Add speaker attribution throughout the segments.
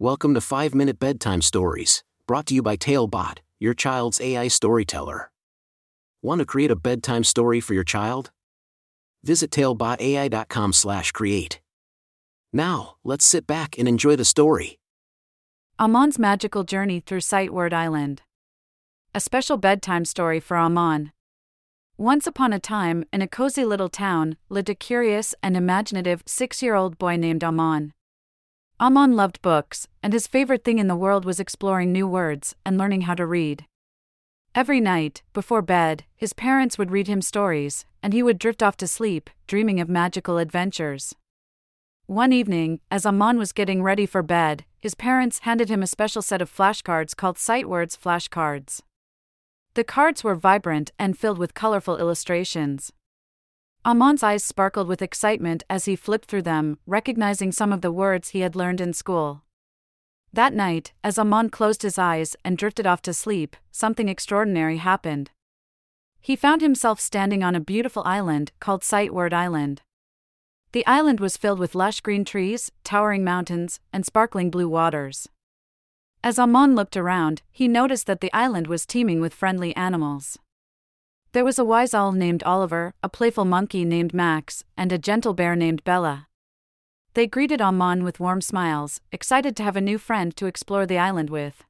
Speaker 1: Welcome to 5 Minute Bedtime Stories, brought to you by Talebot, your child's AI storyteller. Want to create a bedtime story for your child? Visit talebotai.com/create. Now, let's sit back and enjoy the story.
Speaker 2: Aman's magical journey through Sight Word Island. A special bedtime story for Aman. Once upon a time, in a cozy little town, lived a curious and imaginative six year old boy named Aman. Aman loved books, and his favorite thing in the world was exploring new words and learning how to read. Every night, before bed, his parents would read him stories, and he would drift off to sleep, dreaming of magical adventures. One evening, as Aman was getting ready for bed, his parents handed him a special set of flashcards called Sight Words flashcards. The cards were vibrant and filled with colorful illustrations. Aman's eyes sparkled with excitement as he flipped through them, recognizing some of the words he had learned in school. That night, as Aman closed his eyes and drifted off to sleep, something extraordinary happened. He found himself standing on a beautiful island called Sight Word Island. The island was filled with lush green trees, towering mountains, and sparkling blue waters. As Aman looked around, he noticed that the island was teeming with friendly animals. There was a wise owl named Oliver, a playful monkey named Max, and a gentle bear named Bella. They greeted Aman with warm smiles, excited to have a new friend to explore the island with.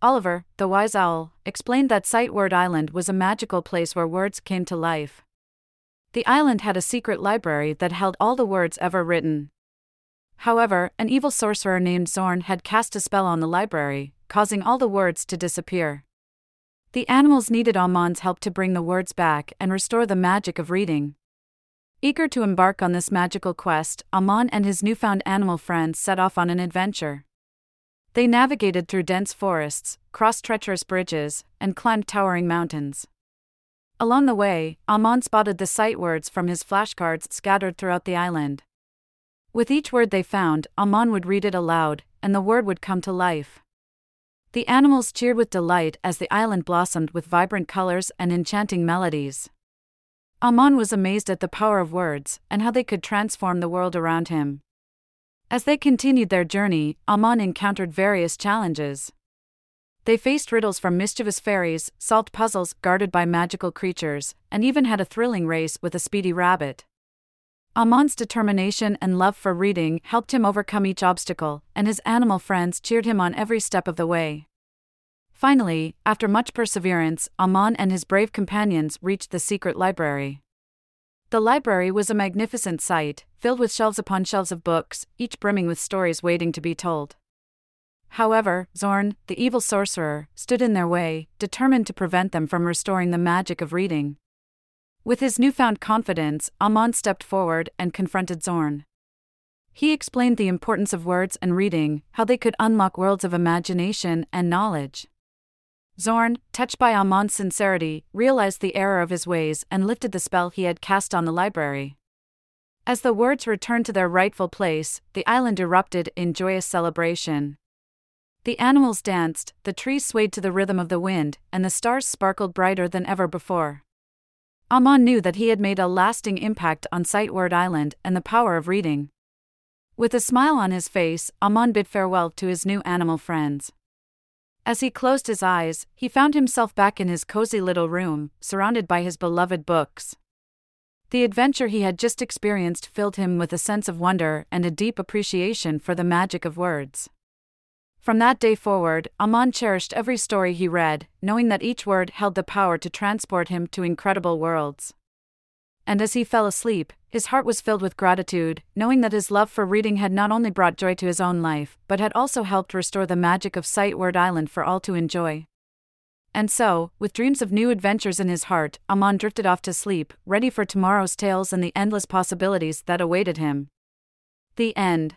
Speaker 2: Oliver, the wise owl, explained that Sight Word Island was a magical place where words came to life. The island had a secret library that held all the words ever written. However, an evil sorcerer named Zorn had cast a spell on the library, causing all the words to disappear. The animals needed Aman's help to bring the words back and restore the magic of reading. Eager to embark on this magical quest, Aman and his newfound animal friends set off on an adventure. They navigated through dense forests, crossed treacherous bridges, and climbed towering mountains. Along the way, Aman spotted the sight words from his flashcards scattered throughout the island. With each word they found, Aman would read it aloud, and the word would come to life. The animals cheered with delight as the island blossomed with vibrant colors and enchanting melodies. Aman was amazed at the power of words and how they could transform the world around him. As they continued their journey, Aman encountered various challenges. They faced riddles from mischievous fairies, solved puzzles guarded by magical creatures, and even had a thrilling race with a speedy rabbit. Aman's determination and love for reading helped him overcome each obstacle, and his animal friends cheered him on every step of the way. Finally, after much perseverance, Aman and his brave companions reached the secret library. The library was a magnificent sight, filled with shelves upon shelves of books, each brimming with stories waiting to be told. However, Zorn, the evil sorcerer, stood in their way, determined to prevent them from restoring the magic of reading. With his newfound confidence, Aman stepped forward and confronted Zorn. He explained the importance of words and reading, how they could unlock worlds of imagination and knowledge. Zorn, touched by Aman's sincerity, realized the error of his ways and lifted the spell he had cast on the library. As the words returned to their rightful place, the island erupted in joyous celebration. The animals danced, the trees swayed to the rhythm of the wind, and the stars sparkled brighter than ever before. Aman knew that he had made a lasting impact on Sight Word Island and the power of reading. With a smile on his face, Aman bid farewell to his new animal friends. As he closed his eyes, he found himself back in his cozy little room, surrounded by his beloved books. The adventure he had just experienced filled him with a sense of wonder and a deep appreciation for the magic of words. From that day forward, Aman cherished every story he read, knowing that each word held the power to transport him to incredible worlds. And as he fell asleep, his heart was filled with gratitude, knowing that his love for reading had not only brought joy to his own life, but had also helped restore the magic of Sight Word Island for all to enjoy. And so, with dreams of new adventures in his heart, Aman drifted off to sleep, ready for tomorrow's tales and the endless possibilities that awaited him. The end.